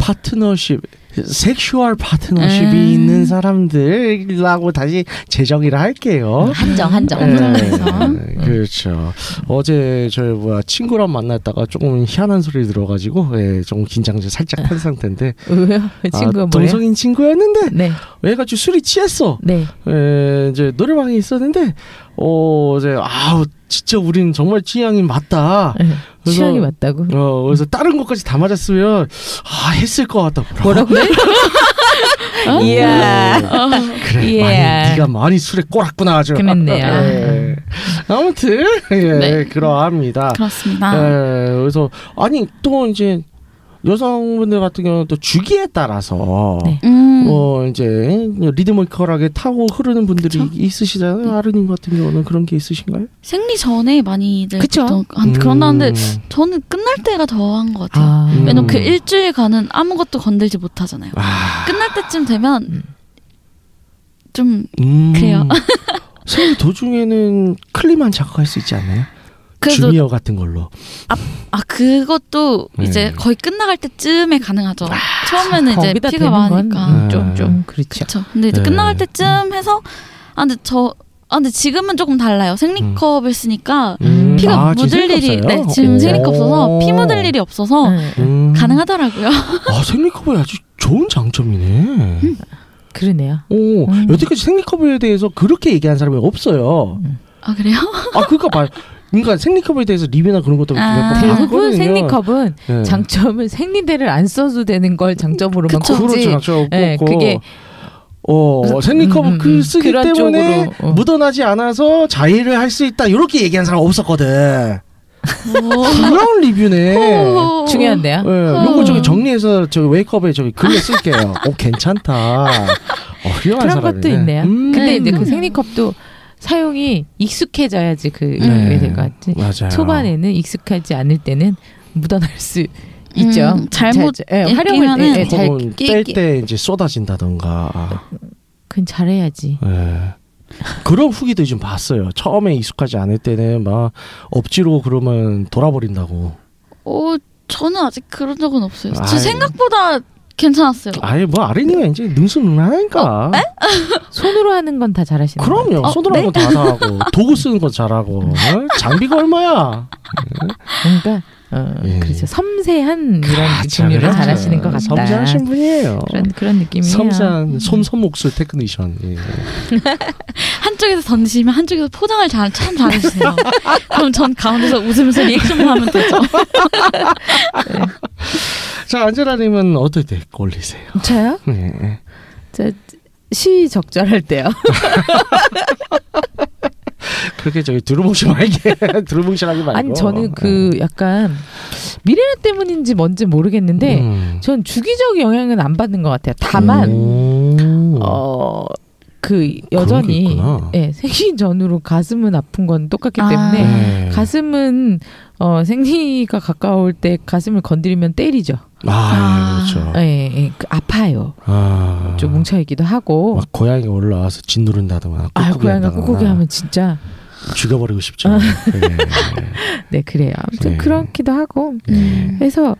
파트너십 sexual 파트너십이 음. 있는 사람들이라고 다시 재정의를 할게요. 한정, 한정. 예, 한정해서. 그렇죠. 어제 저희 뭐야 친구랑 만났다가 조금 희한한 소리 들어가지고 예, 좀 긴장이 살짝 한 상태인데 [laughs] 왜요? 아, 친구가 뭐예요? 동성인 친구였는데 네, 얘가 좀 술이 취했어. 네. 에, 이제 노래방에 있었는데 어 이제 아우 진짜 우린 정말 취향이 맞다. 네. 그래서- 취향이 맞다고. 어 그래서 다른 것까지 다 맞았으면 아 했을 것 같다. 뭐라고? [laughs] 이야. 그래 예. 많이 네가 많이 술에 꼬랐구나 아주. 그랬네요. 예. 아무튼 예, 네. 그러합니다. 그렇습니다. 예, 그래서 아니 또 이제 여성분들 같은 경우는 또 주기에 따라서 네. 음. 뭐 이제 리드미컬하게 타고 흐르는 분들이 그쵸? 있으시잖아요. 아르님 같은 경우는 그런 게 있으신가요? 생리 전에 많이들 그쵸? 한- 그런다는데 음. 저는 끝날 때가 더 한 것 같아요. 아, 음. 왜냐면 그 일주일간은 아무것도 건들지 못하잖아요. 아, 끝날 때쯤 되면 음. 좀 음. 그래요. [laughs] [laughs] 생리 도중에는 클리만 자극할 수 있지 않나요? 그래도 주미어 같은 걸로. 아 그것도 네. 이제 거의 끝나갈 때쯤에 가능하죠. 처음에는 이제 피가 많으니까. 건- 좀, 좀 그렇죠. 그렇죠. 근데 이제 네. 끝나갈 때쯤 해서 아 근데 저 아 근데 지금은 조금 달라요. 생리컵을 쓰니까 음. 피가 아, 묻을 일이 써요? 네 지금 오. 생리컵 없어서 피 묻을 일이 없어서 네. 음. 가능하더라고요. [laughs] 아 생리컵이 아주 좋은 장점이네. 그러네요. 오 음. 여태까지 생리컵에 대해서 그렇게 얘기한 사람이 없어요. 아 그래요? 아 그러니까 봐. 그러니까 생리컵에 대해서 리뷰나 그런 것도 아. 대부분. 생리컵은 네. 장점은 생리대를 안 써도 되는 걸 장점으로만. 그렇죠, 꼽지. 장점 네. 그게 어 생리컵 음, 음, 그 음. 쓰기 때문에 쪽으로, 어. 묻어나지 않아서 자위를 할 수 있다 이렇게 얘기한 사람 없었거든. 그런 리뷰네. 오. 중요한데요. 예, 요거 저기 정리해서 저기 웨이크업에 저기 글에 쓸게요. 오 괜찮다. 어, 훌륭한 그런 사람이네. 것도 있네요. 음. 근데 이제 그 음. 생리컵도 사용이 익숙해져야지 그 네. 게될것 같지. 맞아요. 초반에는 익숙하지 않을 때는 묻어날 수 있죠. 음, 잘못 잘, 예, 활용을 예, 예, 잘 혹은 끼- 끼- 뺄때 이제 쏟아진다던가. 그건 잘해야지. 예. 그런 후기도 좀 봤어요. 처음에 익숙하지 않을 때는 막 엎지로 그러면 돌아버린다고. 어 저는 아직 그런 적은 없어요. 저 생각보다 괜찮았어요. 아예 뭐 아린이가 이제 능수능란하니까. [laughs] 손으로 하는 건 다 잘하시는 것 그럼요. 어, 손으로 네? 하는 거다 하고 도구 쓰는 거 잘하고 어? 장비가 얼마야? 뭔가 어, 예. 그렇죠. 섬세한 이런 그렇죠, 종류를 그렇죠. 잘하시는 것 같다. 섬세하신 분이에요. 그런 그런 느낌이에요. 섬세한 섬섬옥수 테크니션. 예. [laughs] 한쪽에서 던지시면 한쪽에서 포장을 잘, 참 잘해주세요. 그럼 전 가운데서 웃으면서 리액션만 하면 되죠. [laughs] 자 안젤라님은 어떨 때 꼴리세요? 저요? 네. 저 시 적절할 때요. [laughs] 그렇게 저기 두루뭉실 말게 [laughs] 두루뭉실하게 말고. 아니 저는 그 약간 미래나 때문인지 뭔지 모르겠는데 음. 전 주기적 영향은 안 받는 것 같아요. 다만 오. 어. 그게 여전히. 예, 생리 전후로 가슴은 아픈 건 똑같기 아. 때문에 네. 가슴은 어, 생리가 가까울 때 가슴을 건드리면 때리죠. 아, 아. 예, 그렇죠. 예, 예, 그 아파요. 아. 좀 뭉쳐 있기도 하고. 막 고양이 올라와서 짓누른다거나 아, 고양이가 꾹꾹이 하면 진짜 죽여버리고 싶죠. 아. 네. [laughs] 네 그래요. 아무튼 네. 그렇기도 하고. 네. 그래서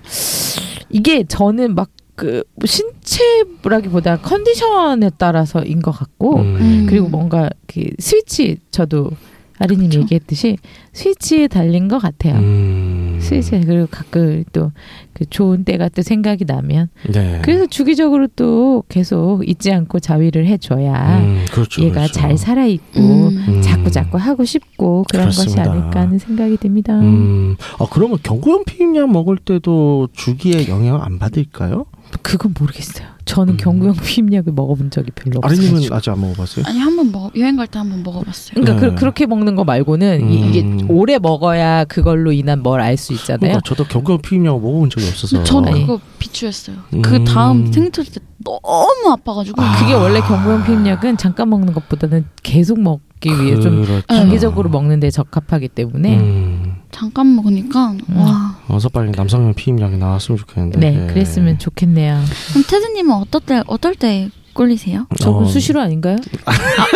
이게 저는 막 그 신체라기보다 컨디션에 따라서인 것 같고 음. 그리고 뭔가 그 스위치 저도 아리님. 얘기했듯이 스위치에 달린 것 같아요. 음. 스위치 그리고 가끔 또 그 좋은 때가 또 생각이 나면 네. 그래서 주기적으로 또 계속 잊지 않고 자위를 해줘야 음, 그렇죠, 얘가 그렇죠. 잘 살아 있고 음. 음. 자꾸 자꾸 하고 싶고 그런 그렇습니다. 것이 아닐까 하는 생각이 듭니다. 음. 아 그러면 경구용 피임약 먹을 때도 주기에 영향 안 받을까요? 그건 모르겠어요. 저는 음. 경구용 피임약을 먹어본 적이 별로 없어요. 아리님은 아직 안 먹어봤어요? 아니 한번 먹 여행 갈 때 한번 먹어봤어요. 그러니까 네. 그, 그렇게 먹는 거 말고는 이- 이게 음. 오래 먹어야 그걸로 인한 뭘 알 수 있잖아요. 그러니까 저도 경구용 피임약 먹어본 적이 없어서. 전 아니. 그거 비추했어요. 음. 그 다음 생리 터질 때 너무 아파가지고 아. 그게 원래 경구용 피임약은 잠깐 먹는 것보다는 계속 먹기 위해 좀 그렇죠. 단기적으로 먹는데 적합하기 때문에 음. 잠깐 먹으니까 와. 어서 빨리 남성용 피임약이 나왔으면 좋겠는데. 네, 그랬으면 좋겠네요. 그럼 테드님은 어떨 때 어떨 때 꼴리세요? 저분 어. 수시로 아닌가요? 아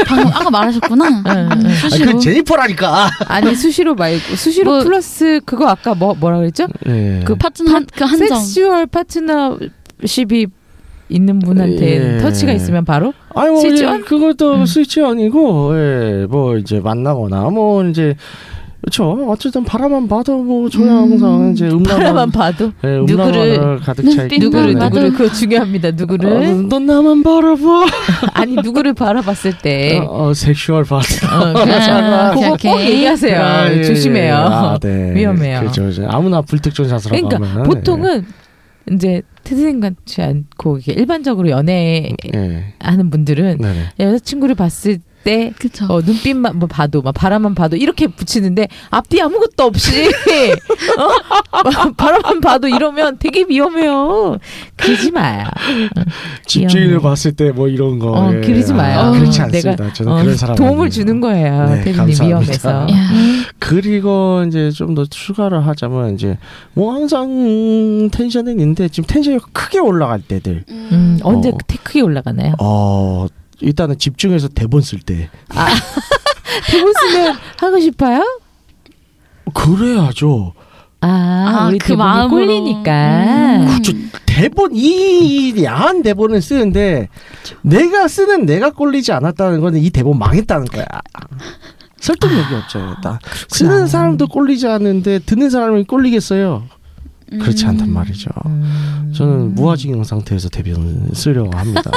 방금 아까 말하셨구나. 응, 응. 음, 아, 수시로. 그건 제니퍼라니까. 아니 수시로 말고 수시로 뭐- 플러스 그거 아까 뭐 뭐라 그랬죠? 예. 그 파트너 한, 그 한정. sexual 파트너십이 있는 분한테 예. 터치가 있으면 바로 아니 뭐 스위치 이제 on? 그것도 음. 스위치 아니고 예, 뭐 이제 만나거나 뭐 이제 그렇죠. 어쨌든 바라만 봐도 뭐 저야 음. 항상 이제 음란만 바라만 봐도 예, 누구를- 가득 차 있기 누구를 때문에. 나도- 누구를 그거 중요합니다. 누구를 어, 넌 나만 바라봐. [laughs] 아니 누구를 바라봤을 때 어, 어, 섹슈얼 파트. 어, [laughs] 그거 꼭. 얘기하세요. 아, 예, 조심해요. 예. 아, 네. [laughs] 위험해요. 그렇죠. 아무나 불특정 사수라고 그러니까 하면 보통은 이제 태생 같지 않고 일반적으로 연애하는 예. 분들은 네네. 여자친구를 봤을 때 그쵸. 어, 눈빛만 뭐 봐도 막 바라만 봐도 이렇게 붙이는데 앞뒤 아무것도 없이 [laughs] 어? 바라만 봐도 이러면 되게 위험해요. 그러지 마요. 집주인을. 봤을 때 뭐 이런 거. 어, 예. 그러지 마요. 아, 그렇지 어, 않습니다. 내가, 저는 어, 그런 사람 도움을 아니에요. 주는 거예요. 네, 감사합니다. 위험해서. 야. 그리고 이제 좀 더 추가를 하자면 이제 뭐 항상 텐션은 있는데 지금 텐션이 크게 올라갈 때들. 음, 언제 어. 테크에 올라가나요? 어 일단은 집중해서 대본 쓸 때. [laughs] 대본 쓰면 하고 싶어요? 그래야죠. 아, 아, 우리 그 마음으로. 꼴리니까. 음. 그렇죠. 대본 이 야한 대본을 쓰는데 내가 쓰는 내가 꼴리지 않았다는 거는 이 대본 망했다는 거야. 설득력이 없죠. 일단 쓰는 사람도 꼴리지 않는데 듣는 사람이 꼴리겠어요. 그렇지 않단 말이죠. 음. 저는 무아지경 상태에서 대본을 쓰려고 합니다.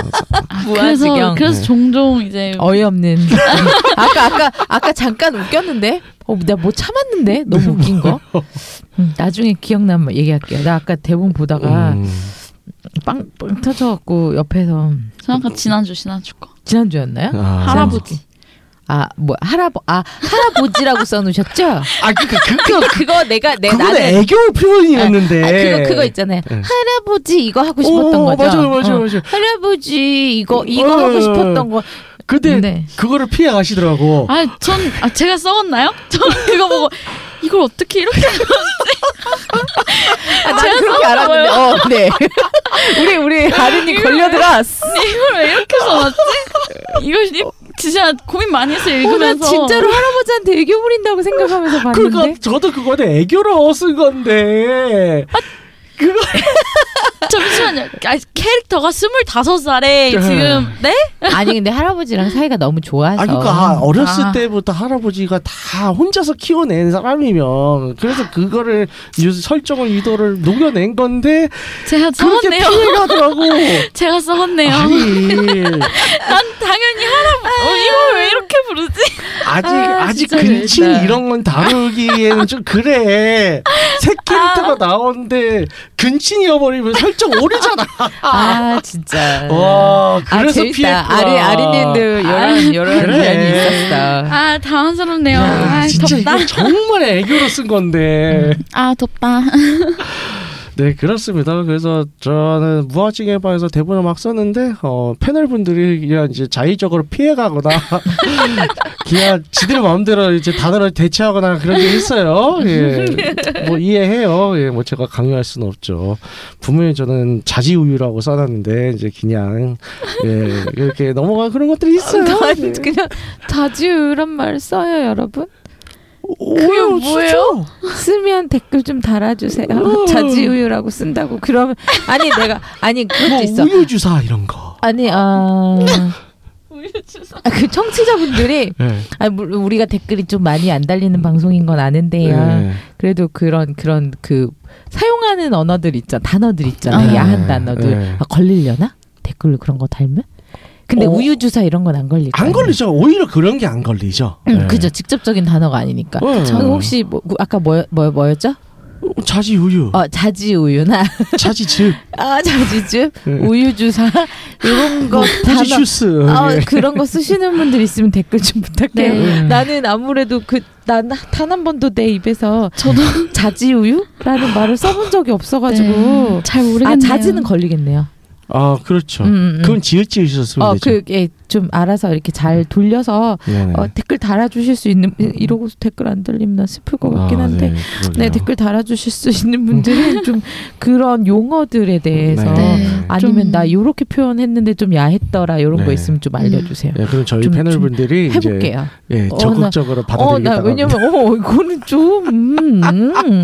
그래서 [laughs] 아. 그래서 네. 종종 이제 어이없는. [laughs] 아까 아까 아까 잠깐 웃겼는데, 어, 내가 뭐 참았는데 너무 웃긴 거. [laughs] 음, 나중에 기억나면 얘기할게요. 나 아까 대본 보다가 음, 빵, 빵 터져갖고 옆에서 잠깐 지난주 지난주 거 지난주였나요? 아, 할아버지 아, 뭐 할아버 아 할아버지라고 써놓으셨죠? 아 그니까 그 그거 그거 내가 내 나는 애교 표현이었는데. 아, 그거 그거 있잖아요. 네. 할아버지 이거 하고 싶었던 어, 거죠. 맞아요, 맞아요, 어. 맞아요. 할아버지 이거 이거 어, 하고 싶었던 거. 근데 네. 그거를 피해 가시더라고. 아 전 아, 제가 써왔나요? 전 그거 보고 이걸 어떻게 이렇게 아, 나는 그렇게 알았는데. 어, 네. 우리 우리 아른이 걸려들었어. 이걸 왜 이렇게 써놨지? 이거 이- 진짜 고민 많이 했어요 어, 난 읽으면서 진짜로 할아버지한테 애교 부린다고 생각하면서 봤는데. 그러니까 저도 그거는 애교로 쓴 건데. [laughs] 잠시만요 아, 캐릭터가 스물다섯 살에 네. 지금 네? 아니 근데 할아버지랑 사이가 너무 좋아서. 아 그러니까 어렸을 아. 때부터 할아버지가 다 혼자서 키워낸 사람이면 그래서 그거를 유- 설정을 의도를 녹여낸 건데 제가 그렇게 피해가더라고. [laughs] 제가 써왔네요 아니 [laughs] 난 당연히 할아버지 어, 이걸 왜 이렇게 부르지? 아직 아, 아직 근친 재밌다. 이런 건 다루기에는 좀 그래. 새 캐릭터가 나오는데 근친이어버리면 설정 오르잖아. [laughs] 아 진짜. 와아 그래서. 피했구나. 아리 아리님도 이런 이런 그래. 면이 있었어. 아 당황스럽네요 야, 아 진짜 덥다 이거 정말 애교로 쓴 건데. 아 덥다 [laughs] 네 그렇습니다. 그래서 저는 방에서 대본을 막 썼는데 어, 패널 분들이 그냥 이제 자의적으로 피해가거나 [laughs] 그냥 지들 마음대로 이제 단어를 대체하거나 그런 게 있어요. 예, 뭐 이해해요. 예, 뭐 제가 강요할 수는 없죠. 분명히 저는 자지우유라고 써놨는데 이제 그냥 예 이렇게 넘어가 그런 것들이 있어요. 난 네. 그냥 자주란 말 써요, 여러분. 그게 뭐예요? 쓰면 댓글 좀 달아주세요. 어. 자지우유라고 쓴다고 그러면 아니 내가 아니 그것도 뭐 있어. 우유 주사 이런 거. 아니 아. [laughs] 아, 그 청취자분들이 예. 아 물- 우리가 댓글이 좀 많이 안 달리는 방송인 건 아는데요. 예. 그래도 그런 그런 그 사용하는 언어들 있잖아 단어들 있잖아요. 아. 야한 단어들 네. 아, 걸리려나 댓글로 그런 거 달면? 근데 어. 우유 주사 이런 건안 거예요. 안 걸리죠. 오히려 그런 게 안 걸리죠. 음, 예. 그죠. 직접적인 단어가 아니니까. 어. 그 혹시 뭐, 그 아까 뭐, 뭐 뭐였죠? 자지 우유, 어 자지 우유나 [laughs] 자지 즙, 아 자지즙, 예. 우유 주사 이런 거 단어. 슈스. 아, 예. 그런 거 쓰시는 분들 있으면 댓글 좀 부탁해요. 네. 나는 아무래도 그 난 단 한 번도 내 입에서 저도 자지 우유라는 말을 써본 적이 없어 가지고 네, 잘 모르겠네요 아 자지는 걸리겠네요. 아 그렇죠. 음, 음. 그건 지읒지읒 쓰면 어 되죠. 그게 좀 알아서 이렇게 잘 돌려서 네네. 어, 댓글 달아주실 수 있는 이러고 댓글 안 달리면 나 슬플 것 같긴 아, 한데 네, 네. 댓글 달아주실 수 있는 분들은 좀 그런 용어들에 대해서 네. 아니면 좀- 나 요렇게 표현했는데 좀 야했더라 이런 거 네. 있으면 좀 알려주세요. 예, 그럼 저희 좀- 패널 분들이 이제 해볼게요. 예, 어, 적극적으로 어, 받아들이겠다. 나 왜냐면 어 이거는 좀 음, 음,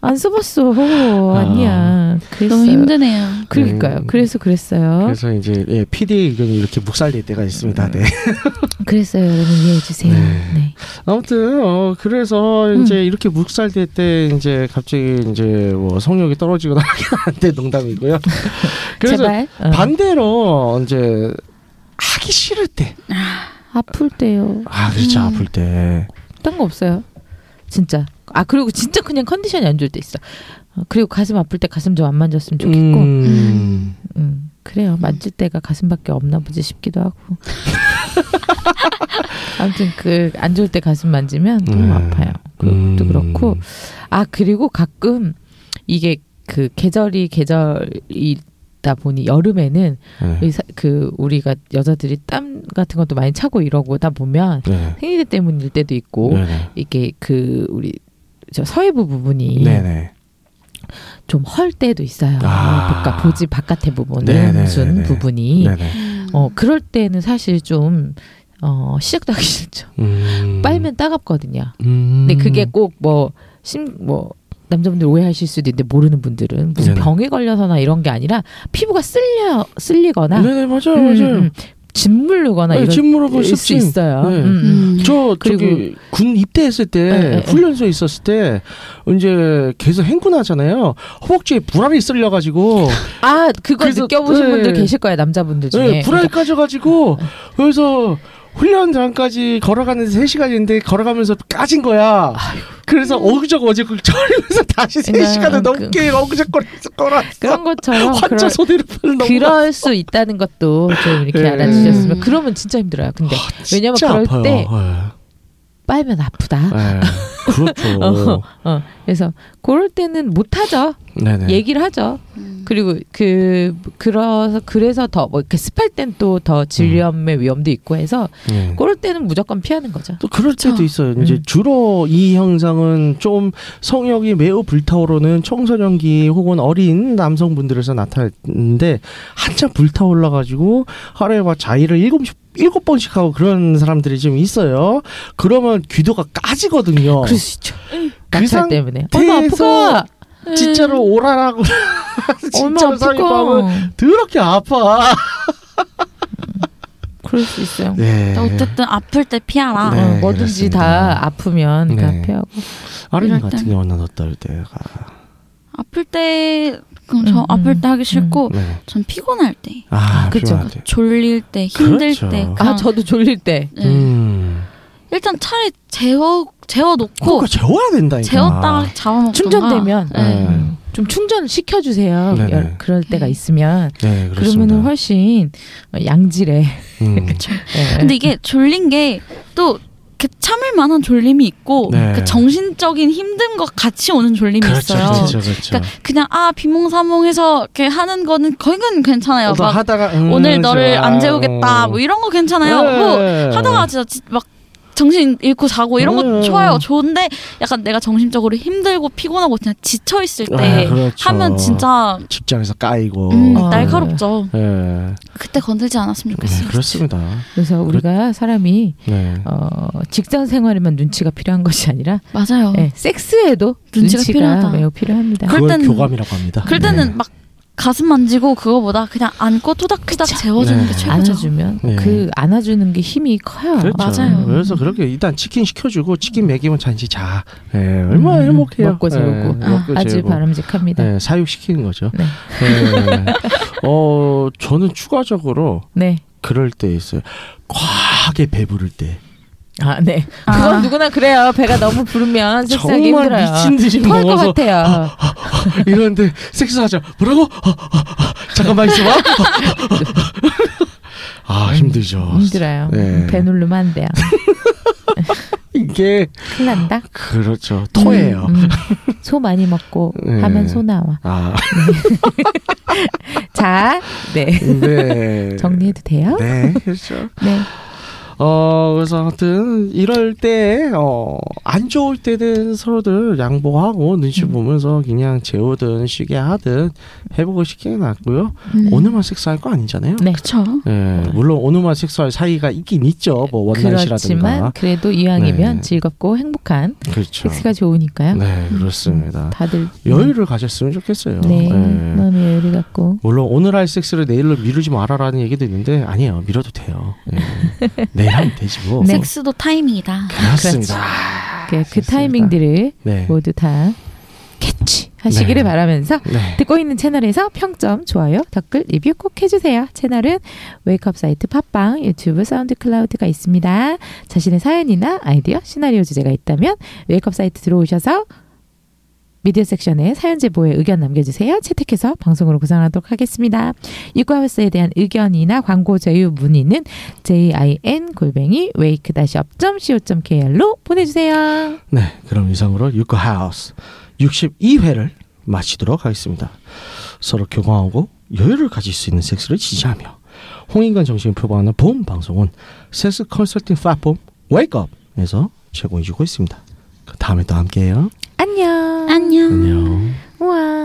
안 써봤어. 아니야. 그랬어요. 너무 힘드네요 그러니까요. 네. 그래서 그랬어요. 그래서 이제 예, 의견이 이렇게 묵살될 때가 있습니다. 네. [laughs] 그랬어요. 여러분 이해해 주세요. 네. 네. 아무튼 어 그래서 이제 이렇게 묵살될 때 이제 갑자기 이제 뭐 성욕이 떨어지거나 [laughs] 하긴 농담이고요. [laughs] 그래서 제발 어. 반대로 이제 하기 싫을 때, 아플 때요. 아 그렇죠 음. 아플 때, 딴 거 없어요. 진짜. 아 그리고 진짜 그냥 컨디션이 안 좋을 때 있어. 어, 그리고 가슴 아플 때 가슴 좀 안 만졌으면 좋겠고 음. 음, 그래요. 만질 때가 가슴밖에 없나 보지 싶기도 하고. [laughs] 아무튼 그 안 좋을 때 가슴 만지면 너무 네. 아파요. 그것도 음. 그렇고 아 그리고 가끔 이게 그 계절이 계절이다 보니 여름에는 네. 의사, 그 우리가 여자들이 땀 같은 것도 많이 차고 이러고다 보면 네. 생리대 때문일 때도 있고 네네. 이게 그 우리 저 서해부 부분이 네네. 좀 헐 때도 있어요. 아. 그러니까 보지 바깥의 부분은 네네네네. 무슨 부분이 네네. 어 그럴 때는 사실 좀 어, 시작도 하기 싫죠. 음. 빨면 따갑거든요. 음. 근데 그게 꼭뭐 심 뭐 남자분들 오해하실 수도 있는데 모르는 분들은 무슨 네네. 병에 걸려서나 이런 게 아니라 피부가 쓸려 쓸리거나 네네 맞아요 음, 맞아요. 음, 짓물르거나 네, 침물어볼 수. 있어요. 네. 음, 음. 저 그리고- 저기 군 입대했을 때 네, 네, 네. 훈련소에 있었을 때 이제 계속 행군하잖아요. 허벅지에 불알이 쓸려 가지고 [laughs] 아 그거 느껴보신 네. 분들 계실 거예요 남자분들 중에. 네, 불알 까져 가지고 그래서 훈련장까지 걸어가는 데 3 시간인데 걸어가면서 까진 거야. 그래서 어그저그 어제 그 절면서 다시 3 그러니까 시간을 그- 넘게 어그저거리면서 걸어. 그런 것처럼 환자 너무 그럴 수 있다는 것도 좀 이렇게 네. 알아주셨으면 음. 그러면 진짜 힘들어요. 근데 왜냐면 진짜 그럴 아파요. 때 네. 빨면 아프다. 네. 그렇죠. [laughs] 어, 어. 그래서 그럴 때는 못 하죠. 네네. 얘기를 하죠. 음. 그리고 그 그래서 그래서 더 뭐 이렇게 습할 땐 또 더 질염의 위험도 있고 해서 네. 그럴 때는 무조건 피하는 거죠. 또 그럴 때도 그쵸. 있어요. 이제 음. 주로 이 현상은 좀 성욕이 매우 불타오르는 청소년기 혹은 어린 남성분들에서 나타나는데 한참 불타올라 가지고 하루에 막 자위를 일곱 일곱 번씩 하고 그런 사람들이 좀 있어요. 그러면 귀도가 까지거든요. 그럴 수 있죠. 그 낙찰 때문에. 상태에서 아프가. 진짜로 오라라고 [laughs] 진짜로 아프가. 더럽게 아파. 그럴 수 있어요. 네. 어쨌든 아플 때 피하라. 네. 어, 뭐든지 그렇습니다. 다 아프면 네. 다 피하고. 아린 이럴 같은 땐- 경우는 어떨 때가 아플 때 그럼 저 음, 아플 음, 때 하기 싫고 네. 전 피곤할 때, 아, 아, 때. 졸릴 때, 힘들 그렇죠. 때. 아 그냥 저도 졸릴 때. 네. 음. 일단 차라리 재워 재워 놓고 그러니까 재워야 된다니까. 재웠다 잡아먹던가. 충전되면 네. 음, 좀 충전을 시켜주세요. 네네. 열- 그럴 때가 있으면 네, 그렇습니다. 그러면은 훨씬 양질의. 음. [laughs] 예. 근데 이게 졸린 게 또 참을 만한 졸림이 있고 네. 그 정신적인 힘듦과 같이 오는 졸림이 그렇죠, 있어요. 그렇죠, 그렇죠. 그러니까 그냥 아 비몽사몽해서 이렇게 하는 거는 거긴 괜찮아요. 또막 하다가 음, 오늘 너를 좋아. 안 재우겠다 뭐 이런 거 괜찮아요. 네. 뭐 하다가 진짜 지- 막 정신 잃고 자고 이런 거 음. 좋아요. 좋은데 약간 내가 정신적으로 힘들고 피곤하고 그냥 지쳐 있을 때 아, 그렇죠. 하면 진짜 직장에서 까이고. 음, 어. 날카롭죠. 네. 그때 건들지 않았으면 네, 좋겠어요. 그렇습니다. 그래서 우리가 사람이 네. 어, 직장 생활에만 눈치가 필요한 것이 아니라 맞아요. 예, 섹스에도 눈치가 눈치가, 필요하다. 매우 필요합니다. 그걸 땐- 교감이라고 합니다. 그럴 때는 막 가슴 만지고 그거보다 그냥 안고 토닥토닥 재워주는 네. 게 최고죠. 안아주면 네. 그 안아주는 게 힘이 커요. 그렇죠. 맞아요. 그래서 그렇게 일단 치킨 시켜주고 치킨 먹이면 잔치 자. 네, 얼마나 음, 행복해요. 먹고 재우고 네, 먹고 아주 재우고. 바람직합니다. 네. 네, 사육 시키는 거죠. 네. 네. 어, 저는 추가적으로 그럴 때 있어요. 과하게 배부를 때. 아, 네. 아. 그건 누구나 그래요. 배가 너무 부르면 섹스하기 정말 힘들어요. 미친 듯이 토할 것 먹어서 같아요. 이러는데 섹스하자. 뭐라고? 잠깐만 있어봐. 아 힘들죠. 힘들어요. 네. 배 누르면 안 돼요. [laughs] 이게 큰일 난다. 그렇죠. 토해요. 음, 음. 소 많이 먹고 네. 하면 소 나와. 아, [laughs] 자, 네. 네. [laughs] 정리해도 돼요? 네, 그렇죠. 네. 어, 그래서 하여튼 이럴 때, 어, 안 좋을 때는 서로들 양보하고 눈치 음. 보면서 그냥 재우든 쉬게 하든 해보고 싶게 낫고요. 음. 오늘만 섹스할 거 아니잖아요. 네. 그쵸. 예, 물론 오늘만 섹스할 사이가 있긴 있죠. 뭐 원나잇이라든가. 그래도 이왕이면 네. 즐겁고 행복한 그렇죠. 섹스가 좋으니까요. 네, 그렇습니다. 다들 여유를 가졌으면 좋겠어요. 네, 예. 마음의 여유를 갖고 물론 오늘 할 섹스를 내일로 미루지 말아라는 얘기도 있는데 아니에요. 미뤄도 돼요. 예. [laughs] 하면 되지 뭐. 네. 섹스도 타이밍이다. 그렇습니다. 그, 그 좋습니다. 타이밍들을 네. 모두 다 캐치 하시기를 네. 바라면서 네. 듣고 있는 채널에서 평점, 좋아요, 댓글, 리뷰 꼭 해주세요. 채널은 wake up 사이트 팟빵, 유튜브, 사운드 클라우드가 있습니다. 자신의 사연이나 아이디어, 시나리오 주제가 있다면 wake up 사이트 들어오셔서 미디어 섹션에 사연 제보에 의견 남겨주세요. 채택해서 방송으로 구성하도록 하겠습니다. 유쿠하우스에 대한 의견이나 광고 제휴 문의는 jin 골뱅이 wake up co kr로 보내주세요. 네, 그럼 이상으로 유쿠하우스 62회를 마치도록 하겠습니다. 서로 교감하고 여유를 가질 수 있는 섹스를 지지하며 홍인간 정신을 표방하는 본 방송은 섹스 컨설팅 플랫폼 웨이크업에서 제공해주고 있습니다. 그 다음에 또 함께해요. 牛哇。